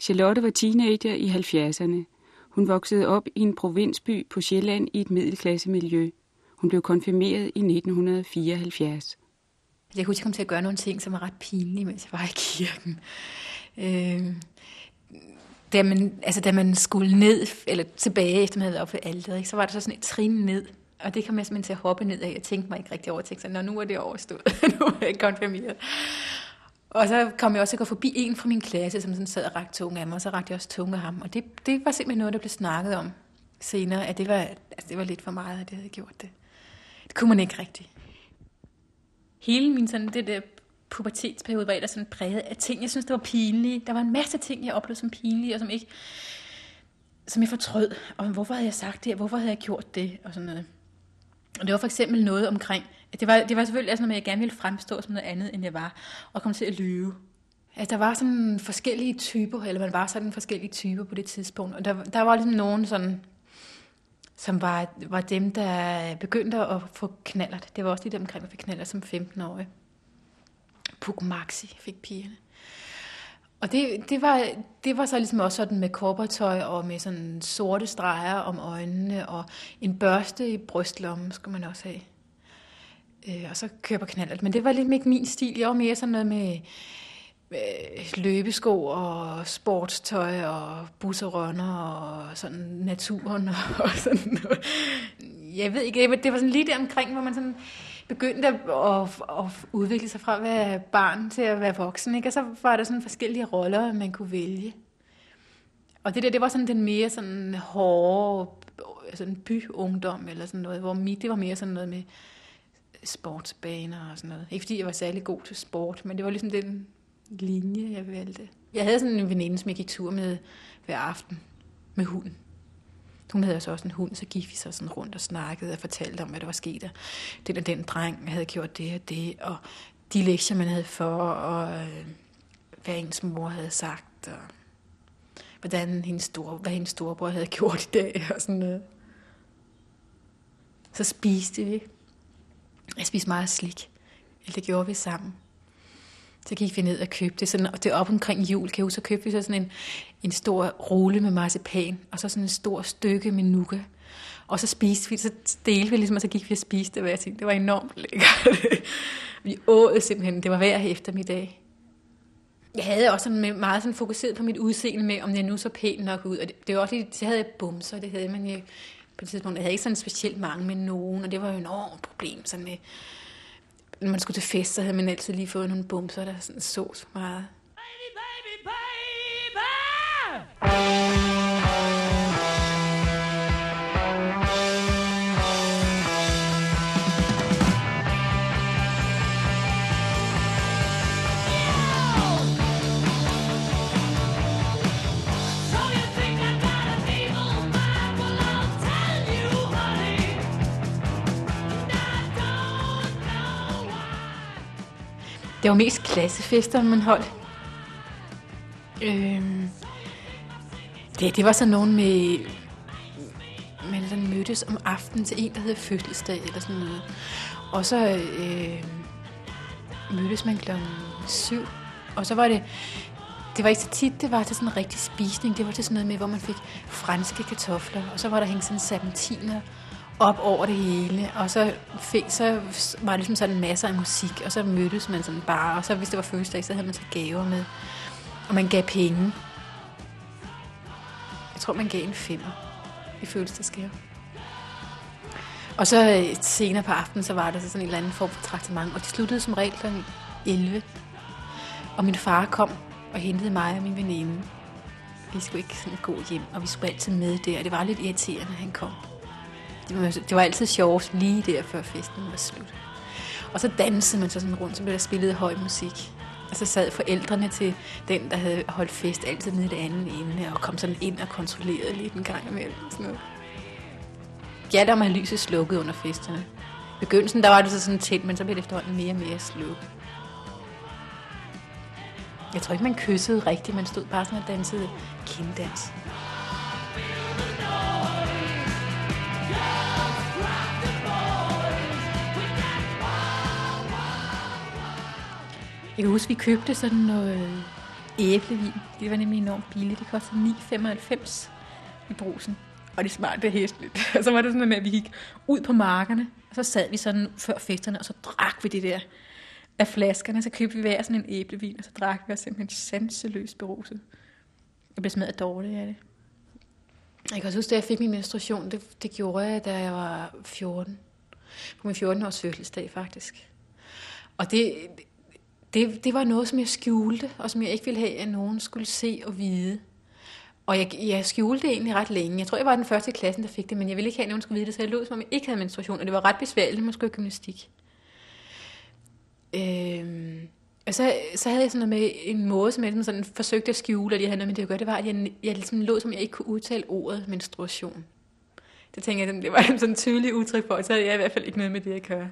Charlotte var teenager i 70'erne. Hun voksede op i en provinsby på Sjælland i et middelklassemiljø. Hun blev konfirmeret i 1974. Jeg kunne komme til at gøre nogle ting, som var ret pinlige, mens jeg var i kirken. Øh, da, man, altså, da man skulle ned, eller tilbage, efter man havde været oppe ved alderet, ikke, så var der så sådan et trin ned. Og det kom jeg simpelthen til at hoppe ned af. Jeg tænkte mig ikke rigtig over. Jeg tænkte sådan, nu er det overstået. nu er jeg konfirmeret. Og så kom jeg også til at gå forbi en fra min klasse, som sådan sad og rakte tunge af mig, og så rakte jeg også tunge af ham. Og det, det var simpelthen noget, der blev snakket om senere, at det var, altså det var lidt for meget, at jeg havde gjort det. Det kunne man ikke rigtigt. Hele min sådan, det der pubertetsperiode var ellers sådan præget af ting, jeg synes, det var pinlige. Der var en masse ting, jeg oplevede som pinlige, og som ikke som jeg fortrød. Og hvorfor havde jeg sagt det, hvorfor havde jeg gjort det, og sådan noget. Og det var for eksempel noget omkring, det var, det var selvfølgelig sådan noget med, at jeg gerne ville fremstå som noget andet, end jeg var, og komme til at lyve. Altså, der var sådan forskellige typer, eller man var sådan forskellige typer på det tidspunkt, og der, der var ligesom nogen sådan, som var, var dem, der begyndte at få knallert. Det var også lige dem omkring, at fik knallert som 15-årige. Puk Maxi fik pigerne. Og det, det, var, det var så ligesom også sådan med korpertøj og med sådan sorte streger om øjnene og en børste i brystlommen skulle man også have. Øh, og så køber knallert. Men det var lidt ikke min stil. Jeg var mere sådan noget med øh, løbesko og sportstøj og busserønner og sådan naturen og, og sådan noget. Jeg ved ikke, det var sådan lige der omkring, hvor man sådan begyndte at, at, at udvikle sig fra at være barn til at være voksen. Ikke? Og så var der sådan forskellige roller, man kunne vælge. Og det der, det var sådan den mere sådan hårde sådan byungdom eller sådan noget, hvor mit, det var mere sådan noget med sportsbaner og sådan noget. Ikke fordi jeg var særlig god til sport, men det var ligesom den linje, jeg valgte. Jeg havde sådan en veninde, som jeg gik tur med hver aften med hunden. Hun havde altså også en hund, så gik vi så sådan rundt og snakkede og fortalte om, hvad der var sket. Og den og den dreng havde gjort det og det, og de lektier, man havde for, og øh, hvad ens mor havde sagt, og hvordan hendes store, hvad hendes storebror havde gjort i dag, og sådan noget. Så spiste vi. Jeg spiste meget slik. Eller det gjorde vi sammen. Så gik vi ned og købte sådan, og det op omkring jul, kan jeg huske, så købte vi så sådan en, en stor rulle med marcipan, og så sådan en stor stykke med nuka. Og så spiste vi, så delte vi ligesom, og så gik vi og spiste det, og jeg tænkte, det var enormt lækkert. vi åd simpelthen, det var hver eftermiddag. Jeg havde også sådan meget sådan fokuseret på mit udseende med, om jeg nu så pæn nok ud. Og det, det var også lidt, så havde jeg bumser, det havde man jo på et tidspunkt. Jeg havde ikke sådan specielt mange med nogen, og det var jo et enormt problem sådan med, når man skulle til fest, så havde man altid lige fået nogle bumser, der sådan sås for meget. Det var mest klassefester, man holdt. Øhm, det, det var så nogen med, man sådan mødtes om aftenen til en, der havde fødselsdag eller sådan noget. Og så øh, mødtes man klokken syv. Og så var det, det var ikke så tit, det var til sådan en rigtig spisning. Det var til sådan noget med, hvor man fik franske kartofler. Og så var der hængt sådan serpentiner op over det hele, og så, fik, så var det ligesom sådan masser af musik, og så mødtes man sådan bare, og så hvis det var fødselsdag, så havde man så gaver med, og man gav penge. Jeg tror, man gav en femmer i fødselsdagsgave. Og så øh, senere på aftenen, så var der så sådan en eller anden form for traktement, og det sluttede som regel kl. 11. Og min far kom og hentede mig og min veninde. Vi skulle ikke sådan gå hjem, og vi skulle altid med der, og det var lidt irriterende, at han kom det var, det var altid sjovt lige der, før festen var slut. Og så dansede man så sådan rundt, så blev der spillet høj musik. Og så sad forældrene til den, der havde holdt fest, altid nede i det andet ende, og kom sådan ind og kontrollerede lidt en gang imellem. Sådan noget. Ja, der var lyset slukket under festerne. I begyndelsen, der var det så sådan tæt, men så blev det efterhånden mere og mere slukket. Jeg tror ikke, man kyssede rigtigt. Man stod bare sådan og dansede kinddans. Jeg kan huske, vi købte sådan noget øh, æblevin. Det var nemlig enormt billigt. Det kostede 9,95 i brusen. Og det smagte hæsligt. Og så var det sådan noget med, at vi gik ud på markerne, og så sad vi sådan før festerne, og så drak vi det der af flaskerne. Så købte vi hver sådan en æblevin, og så drak vi os simpelthen sanseløst beruset. Jeg blev smadret dårligt af det. Jeg kan også huske, da jeg fik min menstruation, det, det gjorde jeg, da jeg var 14. På min 14-års fødselsdag, faktisk. Og det, det, det var noget, som jeg skjulte, og som jeg ikke ville have, at nogen skulle se og vide. Og jeg, jeg skjulte det egentlig ret længe. Jeg tror, jeg var den første i klassen, der fik det, men jeg ville ikke have, at nogen skulle vide det, så jeg lød, som om jeg ikke havde menstruation, og det var ret besværligt, når man skulle have gymnastik. Øhm, og så, så havde jeg sådan noget med en måde, som jeg ligesom sådan forsøgte at skjule, og jeg havde noget med det at gøre, det var, at jeg, jeg ligesom lå, som jeg ikke kunne udtale ordet menstruation. Det tænker jeg, det var sådan en tydelig udtryk for, så havde jeg i hvert fald ikke noget med det at gøre.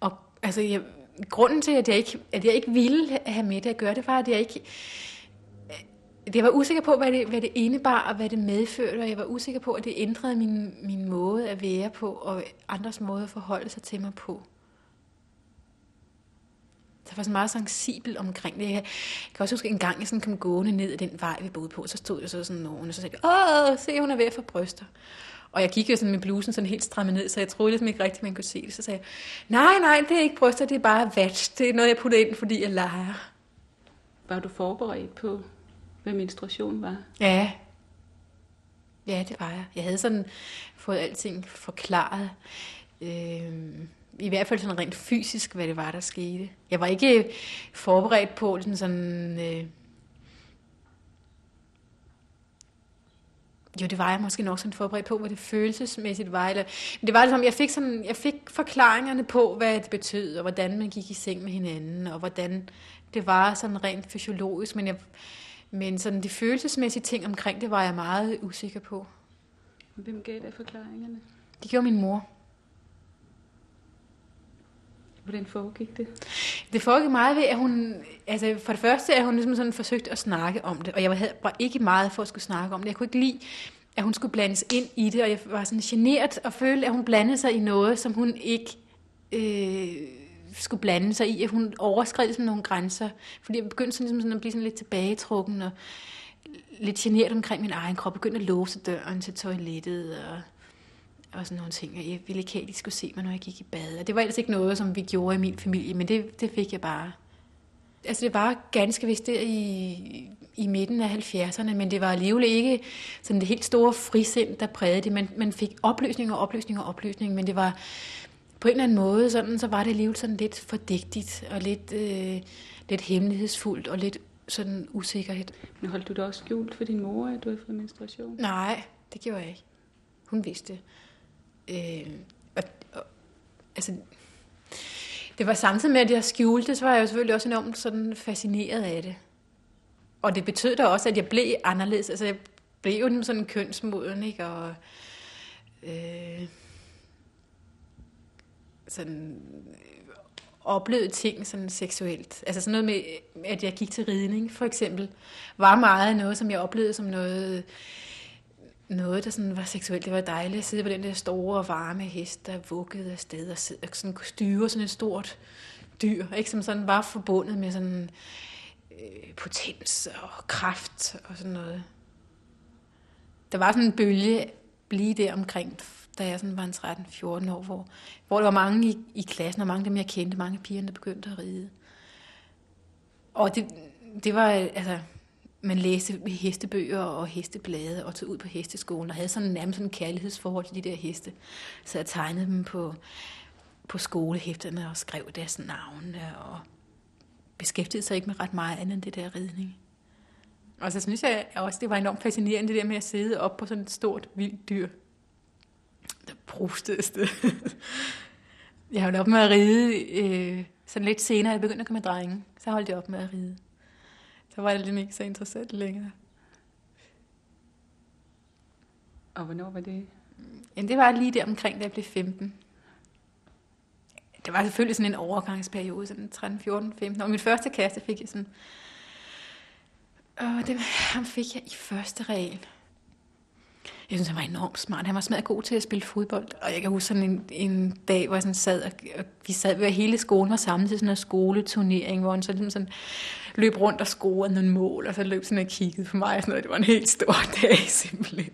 Og altså, jeg, grunden til, at jeg, ikke, at jeg ikke ville have med det at gøre, det var, at jeg ikke... Jeg var usikker på, hvad det, hvad det indebar, og hvad det medførte, og jeg var usikker på, at det ændrede min, min måde at være på, og andres måde at forholde sig til mig på. Så jeg var sådan meget sensibel omkring det. Jeg kan også huske en gang, jeg sådan kom gående ned ad den vej, vi boede på, så stod jeg så sådan nogen, og så sagde jeg, åh, se, hun er ved at få bryster. Og jeg kiggede sådan med blusen sådan helt strammet ned, så jeg troede ligesom ikke rigtigt, man kunne se det. Så sagde jeg, nej, nej, det er ikke bryster, det er bare vat. Det er noget, jeg putter ind, fordi jeg leger. Var du forberedt på, hvad menstruation var? Ja. Ja, det var jeg. Jeg havde sådan fået alting forklaret. Øh, I hvert fald sådan rent fysisk, hvad det var, der skete. Jeg var ikke forberedt på ligesom sådan... Øh, Jo, det var jeg måske nok sådan forberedt på, hvad det følelsesmæssigt var. Eller, men det var ligesom, jeg fik, sådan, jeg fik forklaringerne på, hvad det betød, og hvordan man gik i seng med hinanden, og hvordan det var sådan rent fysiologisk. Men, jeg, men sådan de følelsesmæssige ting omkring det, var jeg meget usikker på. Hvem gav dig forklaringerne? Det gjorde min mor. Hvordan foregik det? Det foregik meget ved, at hun, altså for det første, at hun ligesom sådan forsøgte at snakke om det, og jeg var, bare ikke meget for at skulle snakke om det. Jeg kunne ikke lide, at hun skulle blandes ind i det, og jeg var sådan generet og følte, at hun blandede sig i noget, som hun ikke øh, skulle blande sig i, at hun overskred ligesom nogle grænser, fordi jeg begyndte sådan, ligesom sådan at blive sådan lidt tilbagetrukken og lidt generet omkring min egen krop, begyndte at låse døren til toilettet og og sådan nogle ting. Og jeg ville ikke have, at de skulle se mig, når jeg gik i bad. Og det var ellers ikke noget, som vi gjorde i min familie, men det, det fik jeg bare. Altså det var ganske vist der i, i midten af 70'erne, men det var alligevel ikke sådan det helt store frisind, der prægede det. Man, man fik oplysning og oplysning og oplysning, men det var på en eller anden måde, sådan, så var det alligevel sådan lidt fordægtigt og lidt, øh, lidt hemmelighedsfuldt og lidt sådan usikkerhed. Men holdt du det også skjult for din mor, at du havde fået menstruation? Nej, det gjorde jeg ikke. Hun vidste det. Øh, og, og, altså, det var samtidig med, at jeg skjulte så var jeg jo selvfølgelig også enormt sådan fascineret af det. Og det betød da også, at jeg blev anderledes. Altså, jeg blev jo sådan kønsmoden, ikke? Og øh, sådan øh, oplevede ting sådan seksuelt. Altså sådan noget med, at jeg gik til ridning, for eksempel, var meget noget, som jeg oplevede som noget noget, der sådan var seksuelt. Det var dejligt at sidde på den der store varme hest, der vuggede afsted og, sidde, og sådan styre sådan et stort dyr, ikke? som sådan var forbundet med sådan øh, potens og kraft og sådan noget. Der var sådan en bølge lige der omkring, da jeg sådan var en 13-14 år, hvor, hvor der var mange i, i klassen, og mange af dem, jeg kendte, mange piger, der begyndte at ride. Og det, det var, øh, altså, man læste hestebøger og hesteblade og tog ud på hesteskolen og havde sådan nærmest sådan en kærlighedsforhold til de der heste. Så jeg tegnede dem på, på skolehæfterne og skrev deres navne og beskæftigede sig ikke med ret meget andet end det der ridning. Og så synes jeg også, det var enormt fascinerende det der med at sidde op på sådan et stort, vildt dyr. Der brustede sted. jeg holdt op med at ride øh, sådan lidt senere. Jeg begyndte at komme med drenge. Så holdt jeg op med at ride så var det lidt ikke så interessant længere. Og hvornår var det? Jamen, det var lige der omkring, da jeg blev 15. Det var selvfølgelig sådan en overgangsperiode, sådan 13, 14, 15. Og min første kæreste fik jeg sådan... Og det, ham fik jeg i første regel. Jeg synes, han var enormt smart. Han var smadret god til at spille fodbold. Og jeg kan huske sådan en, en dag, hvor jeg sådan sad, og, og vi sad, ved hele skolen var sammen til sådan en skoleturnering, hvor han så ligesom sådan løb rundt og scorede nogle mål, og så løb sådan og kiggede på mig. Og sådan noget. Det var en helt stor dag, simpelthen.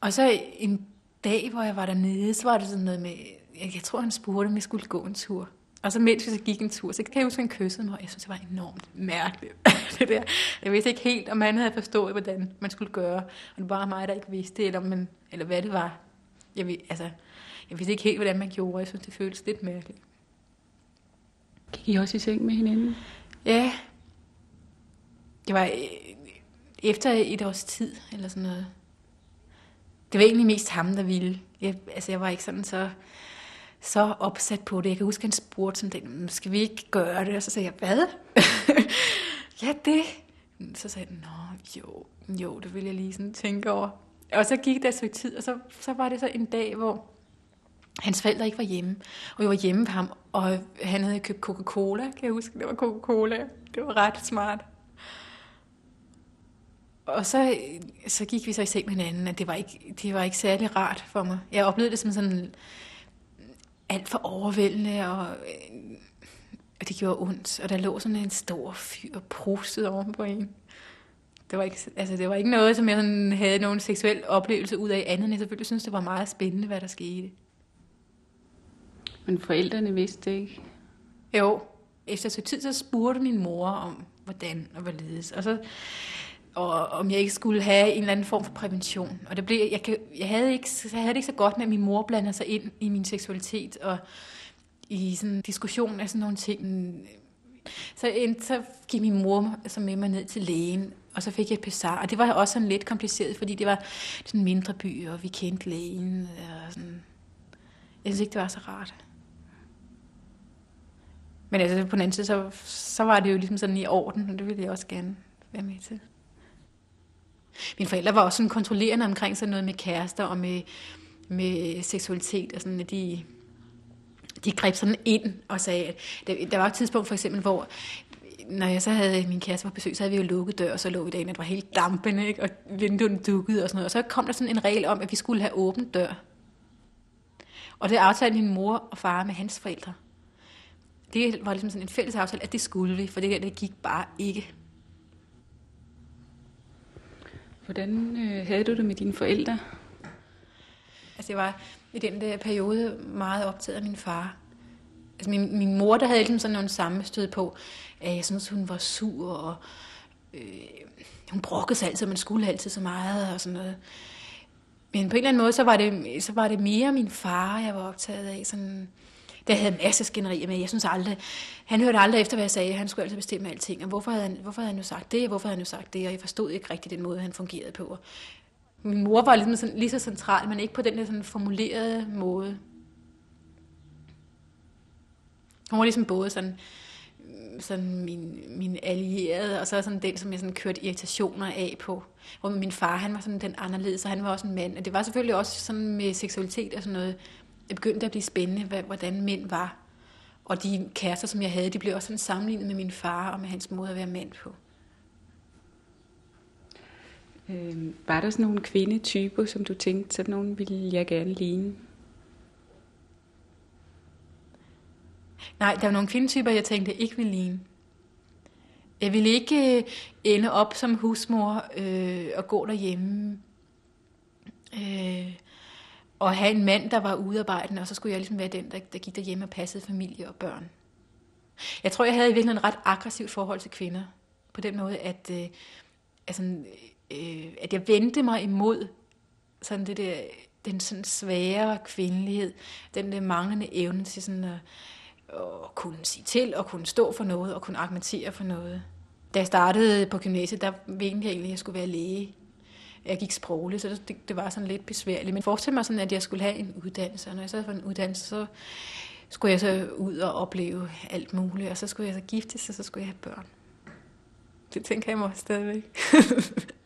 Og så en dag, hvor jeg var dernede, så var det sådan noget med, jeg, jeg tror, han spurgte, om jeg skulle gå en tur. Og så mens vi så gik en tur, så kan jeg huske, at han kyssede mig, og jeg synes, det var enormt mærkeligt. det der. Jeg vidste ikke helt, om han havde forstået, hvordan man skulle gøre. Og det var mig, der ikke vidste, eller, man, eller hvad det var. Jeg, ved, altså, jeg vidste ikke helt, hvordan man gjorde. Jeg synes, det føltes lidt mærkeligt. Gik I også i seng med hinanden? Ja. Det var øh, efter et års tid, eller sådan noget. Det var egentlig mest ham, der ville. Jeg, altså, jeg var ikke sådan så så opsat på det. Jeg kan huske, han spurgte sådan, skal vi ikke gøre det? Og så sagde jeg, hvad? ja, det. Så sagde han, nå, jo, jo, det vil jeg lige sådan tænke over. Og så gik der så tid, og så, så var det så en dag, hvor hans forældre ikke var hjemme. Og jeg var hjemme med ham, og han havde købt Coca-Cola, kan jeg huske. Det var Coca-Cola. Det var ret smart. Og så, så gik vi så i seng med hinanden, at det var, ikke, det var ikke særlig rart for mig. Jeg oplevede det som sådan alt for overvældende, og, øh, og det gjorde ondt. Og der lå sådan en stor fyr prustet oven på en. Det var, ikke, altså det var ikke noget, som jeg sådan havde nogen seksuel oplevelse ud af andet, jeg selvfølgelig synes, det var meget spændende, hvad der skete. Men forældrene vidste ikke? Jo, efter så tid, så spurgte min mor om, hvordan og hvorledes. Og så og om jeg ikke skulle have en eller anden form for prævention. Og det blev, jeg, kan, jeg, havde ikke, jeg havde det ikke så godt med, at min mor blander sig ind i min seksualitet, og i sådan en diskussion af sådan nogle ting. Så, en, så gik min mor så med mig ned til lægen, og så fik jeg et pesar. Og det var også sådan lidt kompliceret, fordi det var sådan en mindre by, og vi kendte lægen. Og sådan. Jeg synes ikke, det var så rart. Men altså, på den anden side, så, så var det jo ligesom sådan i orden, og det ville jeg også gerne være med til. Mine forældre var også sådan kontrollerende omkring sådan noget med kærester og med, med seksualitet, og sådan, at de, de greb sådan ind og sagde, at der, der var et tidspunkt for eksempel, hvor når jeg så havde min kæreste på besøg, så havde vi jo lukket dør, og så lå vi derinde, og det var helt dampende, ikke? og vinduerne dukkede og sådan noget. Og så kom der sådan en regel om, at vi skulle have åbent dør. Og det aftalte min mor og far med hans forældre. Det var ligesom sådan en fælles aftale, at det skulle vi, for det der, det gik bare ikke. Hvordan øh, havde du det med dine forældre? Altså jeg var i den der periode meget optaget af min far. Altså min, min mor, der havde ligesom sådan nogle sammenstød på, at jeg synes, hun var sur, og øh, hun brokkede sig altid, man skulle altid så meget, og sådan noget. Men på en eller anden måde, så var det, så var det mere min far, jeg var optaget af. Sådan, der havde masser af skænderier med. Jeg synes aldrig, han hørte aldrig efter, hvad jeg sagde. Han skulle altid bestemme alting. Og hvorfor havde han, hvorfor havde han nu sagt det, og hvorfor havde han nu sagt det? Og jeg forstod ikke rigtig den måde, han fungerede på. Min mor var ligesom sådan, lige så central, men ikke på den der sådan formulerede måde. Hun var ligesom både sådan, sådan min, min allierede, og så sådan den, som jeg sådan kørte irritationer af på. Hvor min far, han var sådan den anderledes, og han var også en mand. Og det var selvfølgelig også sådan med seksualitet og sådan noget det begyndte at blive spændende, hvordan mænd var. Og de kærester, som jeg havde, de blev også sådan sammenlignet med min far og med hans måde at være mand på. Øh, var der sådan nogle kvindetyper, som du tænkte, sådan nogle ville jeg gerne ligne? Nej, der var nogle kvindetyper, jeg tænkte ikke ville ligne. Jeg ville ikke øh, ende op som husmor øh, og gå derhjemme. Øh, og have en mand, der var udarbejdende, og så skulle jeg ligesom være den, der, der gik derhjemme og passede familie og børn. Jeg tror, jeg havde i virkeligheden et ret aggressivt forhold til kvinder. På den måde, at, øh, altså, øh, at jeg vendte mig imod sådan det der, den sådan svære kvindelighed, den der manglende evne til sådan at, at kunne sige til, og kunne stå for noget, og kunne argumentere for noget. Da jeg startede på gymnasiet, der mente jeg egentlig, at jeg skulle være læge jeg gik sproglig, så det, det var sådan lidt besværligt. Men forestil mig sådan, at jeg skulle have en uddannelse, og når jeg så havde en uddannelse, så skulle jeg så ud og opleve alt muligt, og så skulle jeg så giftes, og så skulle jeg have børn. Det tænker jeg mig stadigvæk.